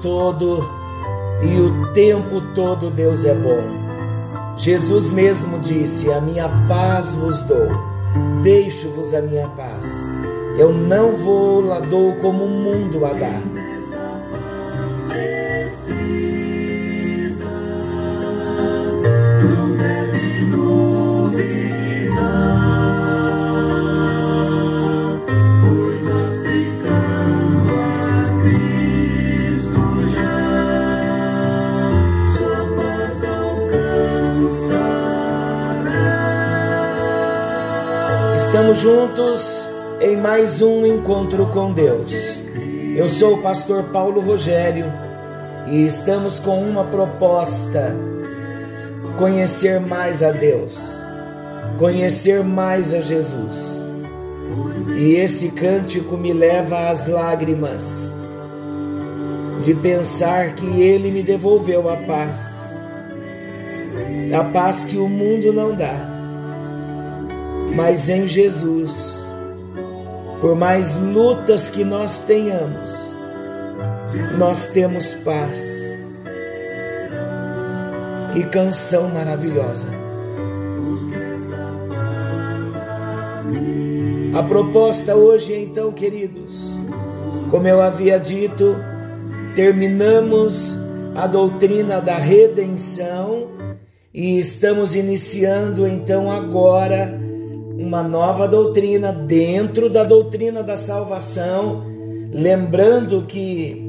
todo e o tempo todo Deus é bom. Jesus mesmo disse: A minha paz vos dou, deixo-vos a minha paz. Eu não vou lá dou como o mundo a dá. Estamos juntos em mais um encontro com Deus. Eu sou o pastor Paulo Rogério e estamos com uma proposta: conhecer mais a Deus, conhecer mais a Jesus. E esse cântico me leva às lágrimas de pensar que Ele me devolveu a paz, a paz que o mundo não dá mas em Jesus, por mais lutas que nós tenhamos, nós temos paz. Que canção maravilhosa! A proposta hoje, então, queridos, como eu havia dito, terminamos a doutrina da redenção e estamos iniciando então agora uma nova doutrina dentro da doutrina da salvação, lembrando que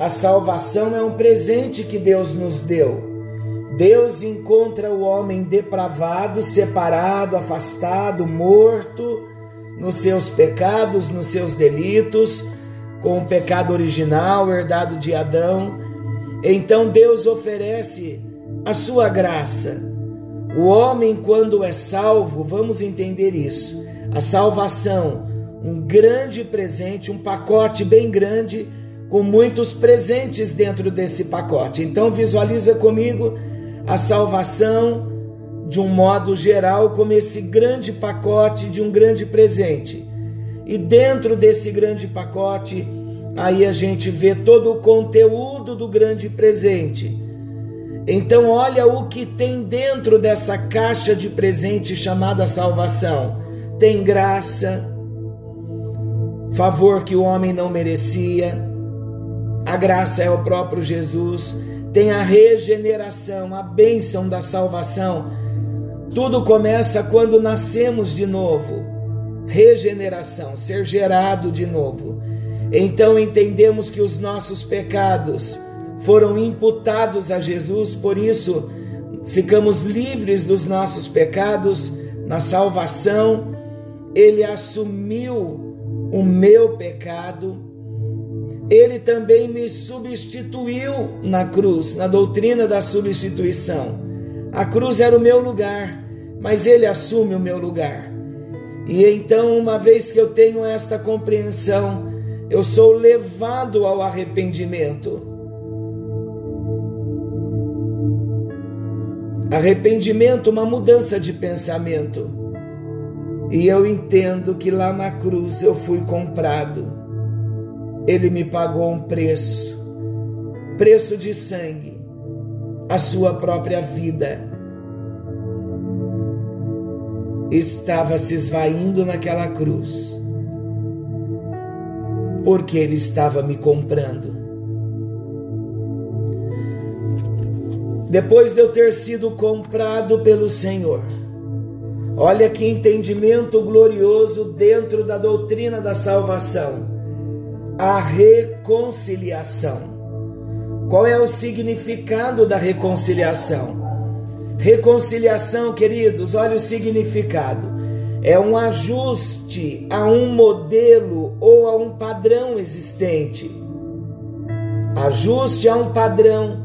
a salvação é um presente que Deus nos deu. Deus encontra o homem depravado, separado, afastado, morto nos seus pecados, nos seus delitos, com o pecado original herdado de Adão. Então Deus oferece a sua graça o homem, quando é salvo, vamos entender isso. A salvação, um grande presente, um pacote bem grande, com muitos presentes dentro desse pacote. Então, visualiza comigo a salvação de um modo geral como esse grande pacote de um grande presente. E dentro desse grande pacote, aí a gente vê todo o conteúdo do grande presente então, olha o que tem dentro dessa caixa de presente chamada salvação: tem graça, favor que o homem não merecia, a graça é o próprio Jesus, tem a regeneração, a bênção da salvação. Tudo começa quando nascemos de novo. Regeneração, ser gerado de novo. Então entendemos que os nossos pecados foram imputados a Jesus, por isso ficamos livres dos nossos pecados na salvação. Ele assumiu o meu pecado. Ele também me substituiu na cruz, na doutrina da substituição. A cruz era o meu lugar, mas ele assume o meu lugar. E então, uma vez que eu tenho esta compreensão, eu sou levado ao arrependimento. Arrependimento, uma mudança de pensamento. E eu entendo que lá na cruz eu fui comprado. Ele me pagou um preço, preço de sangue, a sua própria vida. Estava se esvaindo naquela cruz, porque ele estava me comprando. Depois de eu ter sido comprado pelo Senhor. Olha que entendimento glorioso dentro da doutrina da salvação. A reconciliação. Qual é o significado da reconciliação? Reconciliação, queridos, olha o significado. É um ajuste a um modelo ou a um padrão existente. Ajuste a um padrão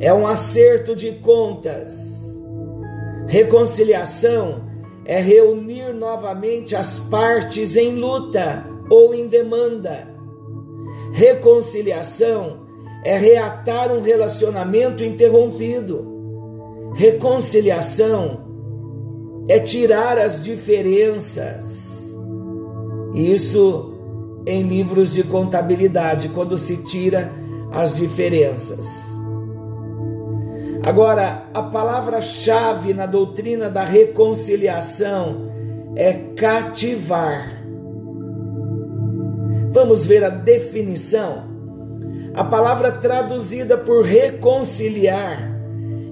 é um acerto de contas. Reconciliação é reunir novamente as partes em luta ou em demanda. Reconciliação é reatar um relacionamento interrompido. Reconciliação é tirar as diferenças. Isso em livros de contabilidade quando se tira as diferenças. Agora, a palavra-chave na doutrina da reconciliação é cativar. Vamos ver a definição. A palavra traduzida por reconciliar,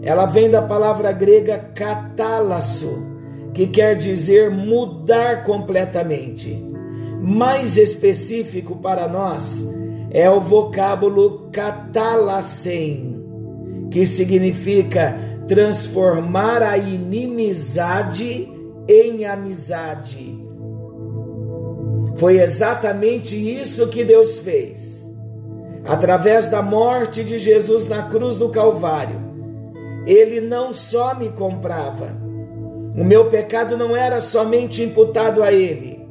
ela vem da palavra grega catálasso, que quer dizer mudar completamente. Mais específico para nós é o vocábulo catalassem que significa transformar a inimizade em amizade. Foi exatamente isso que Deus fez. Através da morte de Jesus na cruz do Calvário, Ele não só me comprava, o meu pecado não era somente imputado a Ele,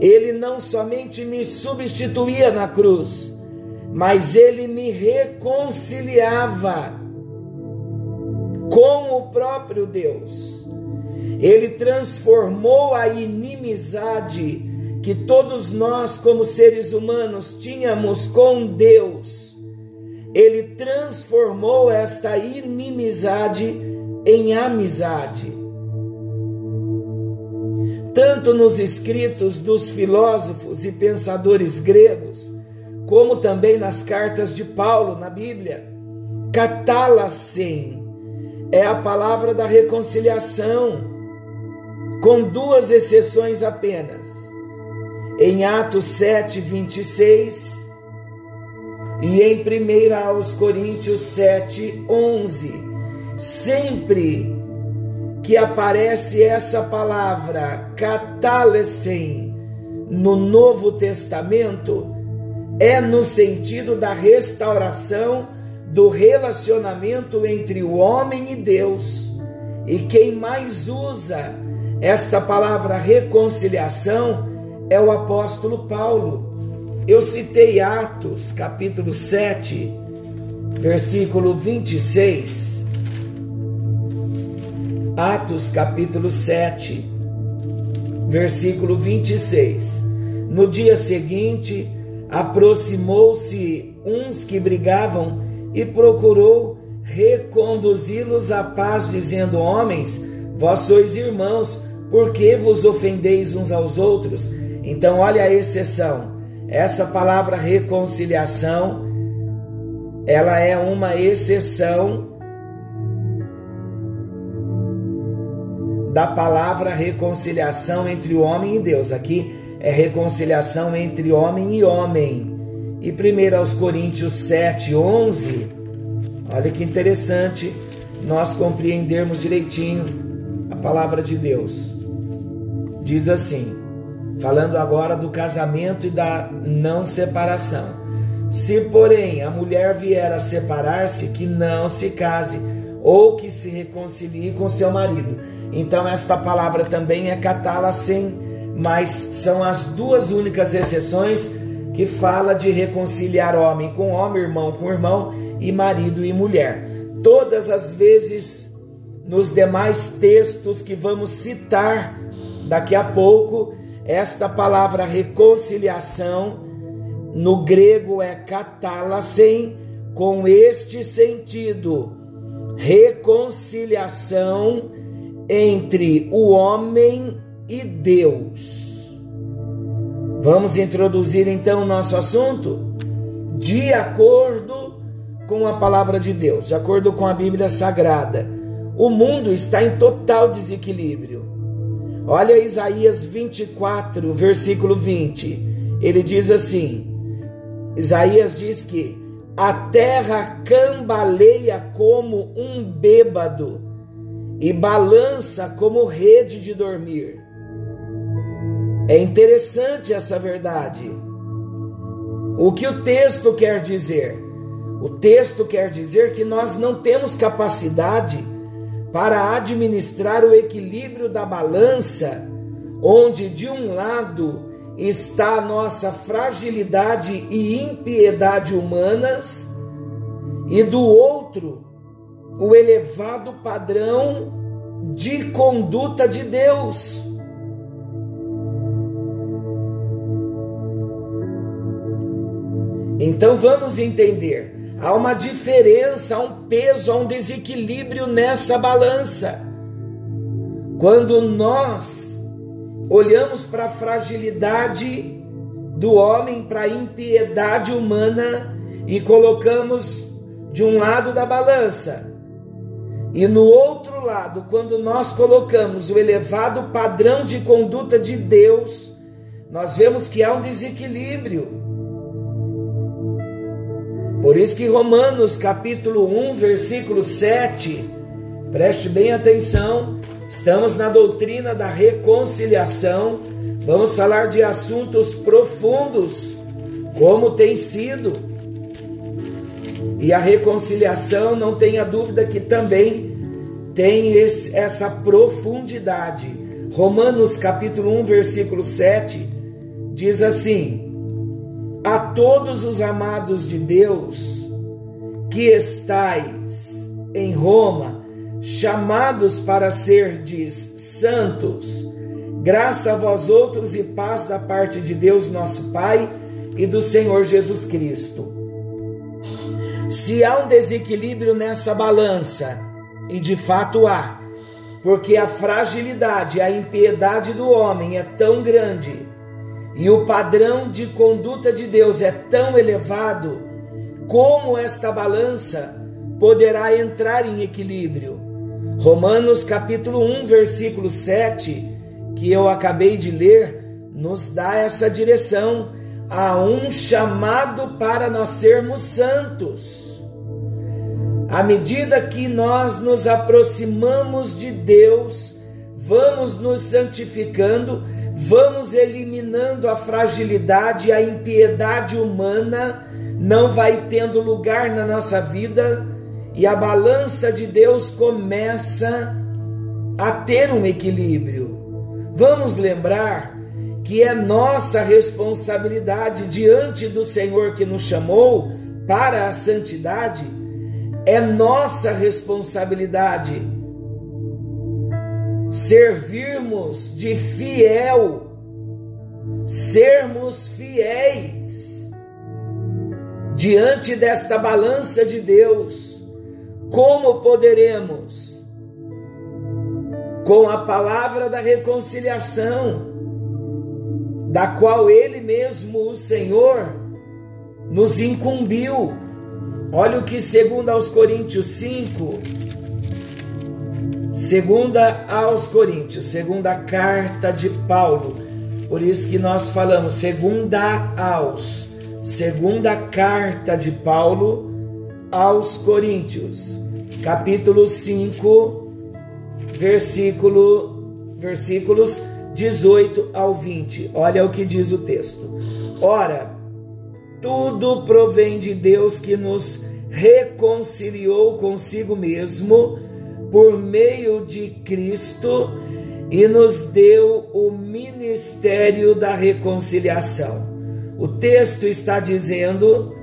Ele não somente me substituía na cruz, mas ele me reconciliava com o próprio Deus. Ele transformou a inimizade que todos nós, como seres humanos, tínhamos com Deus. Ele transformou esta inimizade em amizade. Tanto nos escritos dos filósofos e pensadores gregos, como também nas cartas de Paulo na Bíblia. Catalassem é a palavra da reconciliação, com duas exceções apenas. Em Atos 7, 26 e em 1 aos Coríntios 7, 11. Sempre que aparece essa palavra catalessem no Novo Testamento, é no sentido da restauração do relacionamento entre o homem e Deus. E quem mais usa esta palavra reconciliação é o apóstolo Paulo. Eu citei Atos, capítulo 7, versículo 26. Atos, capítulo 7, versículo 26. No dia seguinte, aproximou-se uns que brigavam e procurou reconduzi-los à paz, dizendo: Homens, vós sois irmãos, por que vos ofendeis uns aos outros? Então, olha a exceção. Essa palavra reconciliação, ela é uma exceção da palavra reconciliação entre o homem e Deus. Aqui é reconciliação entre homem e homem. E 1 aos Coríntios 7, 11, olha que interessante nós compreendermos direitinho a palavra de Deus. Diz assim, falando agora do casamento e da não separação. Se, porém, a mulher vier a separar-se, que não se case ou que se reconcilie com seu marido. Então, esta palavra também é catá-la sem mas são as duas únicas exceções que fala de reconciliar homem com homem, irmão com irmão e marido e mulher. Todas as vezes nos demais textos que vamos citar daqui a pouco, esta palavra reconciliação no grego é katalasen com este sentido: reconciliação entre o homem e Deus. Vamos introduzir então o nosso assunto de acordo com a palavra de Deus, de acordo com a Bíblia Sagrada. O mundo está em total desequilíbrio. Olha Isaías 24, versículo 20. Ele diz assim: Isaías diz que a terra cambaleia como um bêbado e balança como rede de dormir. É interessante essa verdade. O que o texto quer dizer? O texto quer dizer que nós não temos capacidade para administrar o equilíbrio da balança, onde de um lado está a nossa fragilidade e impiedade humanas, e do outro, o elevado padrão de conduta de Deus. Então vamos entender: há uma diferença, há um peso, há um desequilíbrio nessa balança. Quando nós olhamos para a fragilidade do homem, para a impiedade humana e colocamos de um lado da balança. E no outro lado, quando nós colocamos o elevado padrão de conduta de Deus, nós vemos que há um desequilíbrio. Por isso que Romanos capítulo 1, versículo 7, preste bem atenção, estamos na doutrina da reconciliação, vamos falar de assuntos profundos, como tem sido. E a reconciliação, não tenha dúvida que também tem esse, essa profundidade. Romanos capítulo 1, versículo 7, diz assim: a todos os amados de Deus que estais em Roma, chamados para serdes santos, graça a vós outros e paz da parte de Deus nosso Pai e do Senhor Jesus Cristo. Se há um desequilíbrio nessa balança, e de fato há, porque a fragilidade, a impiedade do homem é tão grande, e o padrão de conduta de Deus é tão elevado, como esta balança poderá entrar em equilíbrio? Romanos capítulo 1, versículo 7, que eu acabei de ler, nos dá essa direção a um chamado para nós sermos santos. À medida que nós nos aproximamos de Deus, vamos nos santificando vamos eliminando a fragilidade e a impiedade humana, não vai tendo lugar na nossa vida e a balança de Deus começa a ter um equilíbrio. Vamos lembrar que é nossa responsabilidade diante do Senhor que nos chamou para a santidade, é nossa responsabilidade servirmos de fiel, sermos fiéis diante desta balança de Deus. Como poderemos? Com a palavra da reconciliação, da qual Ele mesmo, o Senhor, nos incumbiu. Olha o que, segundo aos Coríntios 5, Segunda aos Coríntios, segunda carta de Paulo. Por isso que nós falamos segunda aos, segunda carta de Paulo aos Coríntios, capítulo 5, versículo versículos 18 ao 20. Olha o que diz o texto. Ora, tudo provém de Deus que nos reconciliou consigo mesmo por meio de Cristo e nos deu o ministério da reconciliação. O texto está dizendo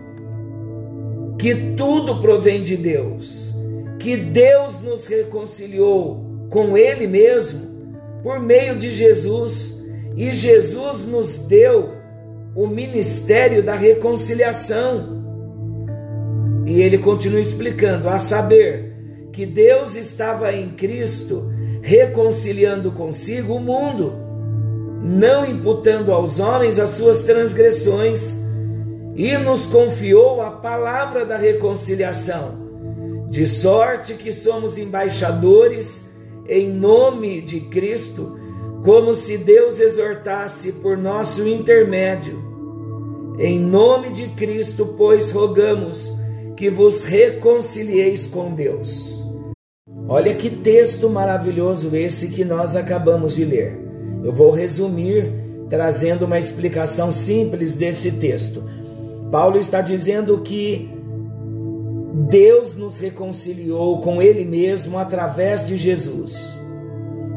que tudo provém de Deus, que Deus nos reconciliou com Ele mesmo por meio de Jesus e Jesus nos deu o ministério da reconciliação. E ele continua explicando, a saber, que Deus estava em Cristo reconciliando consigo o mundo, não imputando aos homens as suas transgressões, e nos confiou a palavra da reconciliação, de sorte que somos embaixadores em nome de Cristo, como se Deus exortasse por nosso intermédio. Em nome de Cristo, pois, rogamos que vos reconcilieis com Deus. Olha que texto maravilhoso esse que nós acabamos de ler. Eu vou resumir trazendo uma explicação simples desse texto. Paulo está dizendo que Deus nos reconciliou com Ele mesmo através de Jesus.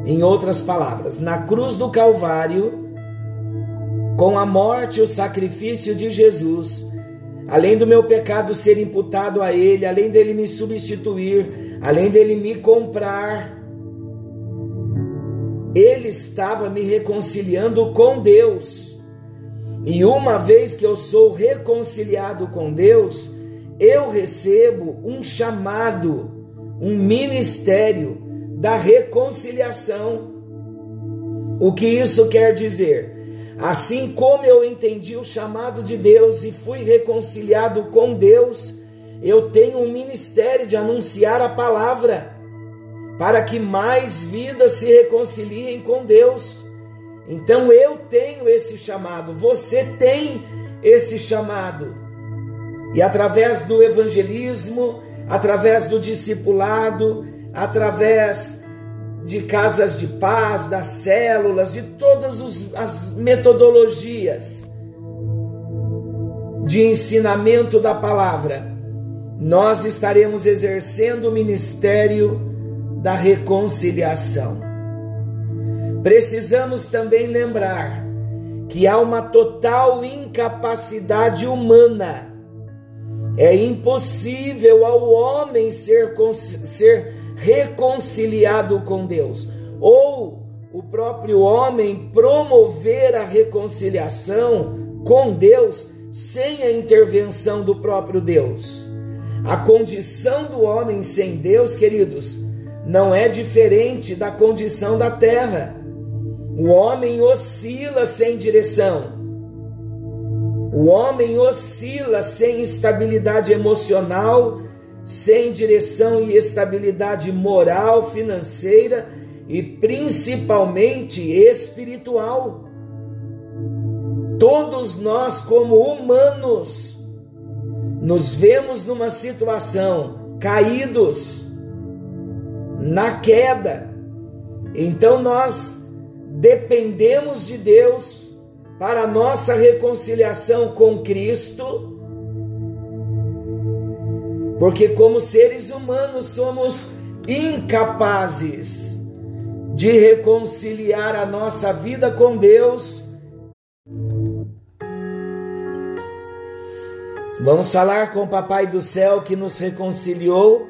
Em outras palavras, na cruz do Calvário, com a morte e o sacrifício de Jesus, além do meu pecado ser imputado a Ele, além dele me substituir, além dele me comprar, ele estava me reconciliando com Deus. E uma vez que eu sou reconciliado com Deus, eu recebo um chamado, um ministério da reconciliação. O que isso quer dizer? Assim como eu entendi o chamado de Deus e fui reconciliado com Deus, eu tenho um ministério de anunciar a palavra para que mais vidas se reconciliem com Deus. Então eu tenho esse chamado, você tem esse chamado. E através do evangelismo, através do discipulado, através de casas de paz, das células, de todas as metodologias de ensinamento da palavra, nós estaremos exercendo o ministério da reconciliação. Precisamos também lembrar que há uma total incapacidade humana. É impossível ao homem ser, ser reconciliado com Deus, ou o próprio homem promover a reconciliação com Deus sem a intervenção do próprio Deus. A condição do homem sem Deus, queridos, não é diferente da condição da terra. O homem oscila sem direção. O homem oscila sem estabilidade emocional, sem direção e estabilidade moral, financeira e principalmente espiritual. Todos nós, como humanos, nos vemos numa situação caídos, na queda. Então nós dependemos de Deus para nossa reconciliação com Cristo, porque como seres humanos somos incapazes de reconciliar a nossa vida com Deus Vamos falar com o Papai do céu que nos reconciliou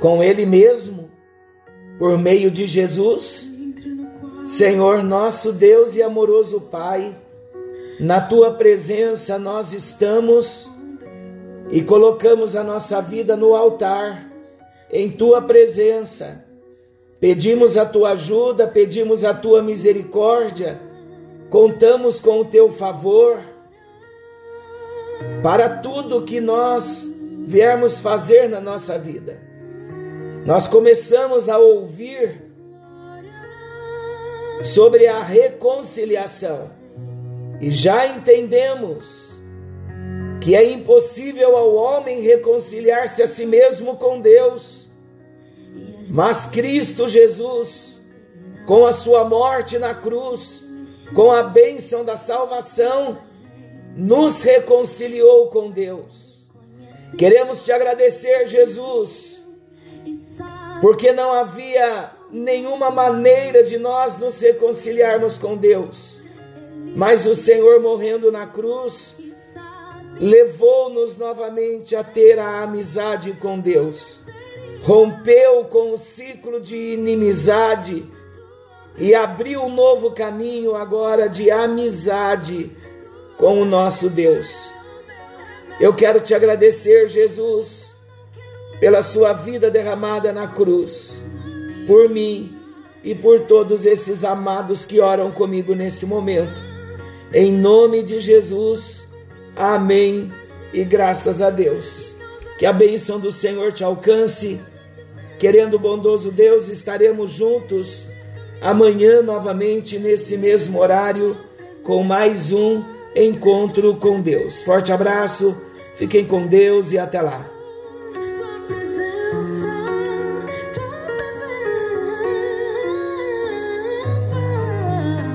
com Ele mesmo por meio de Jesus. Senhor, nosso Deus e amoroso Pai, na tua presença nós estamos e colocamos a nossa vida no altar, em tua presença. Pedimos a tua ajuda, pedimos a tua misericórdia, contamos com o teu favor para tudo que nós viermos fazer na nossa vida. Nós começamos a ouvir sobre a reconciliação e já entendemos que é impossível ao homem reconciliar-se a si mesmo com Deus, mas Cristo Jesus, com a sua morte na cruz, com a bênção da salvação, nos reconciliou com Deus. Queremos te agradecer, Jesus, porque não havia nenhuma maneira de nós nos reconciliarmos com Deus, mas o Senhor morrendo na cruz levou-nos novamente a ter a amizade com Deus, rompeu com o ciclo de inimizade e abriu um novo caminho agora de amizade com o nosso Deus. Eu quero te agradecer, Jesus, pela sua vida derramada na cruz, por mim e por todos esses amados que oram comigo nesse momento. Em nome de Jesus, amém e graças a Deus. Que a bênção do Senhor te alcance. Querendo o bondoso Deus, estaremos juntos amanhã novamente nesse mesmo horário com mais um encontro com Deus. Forte abraço, fiquem com Deus e até lá.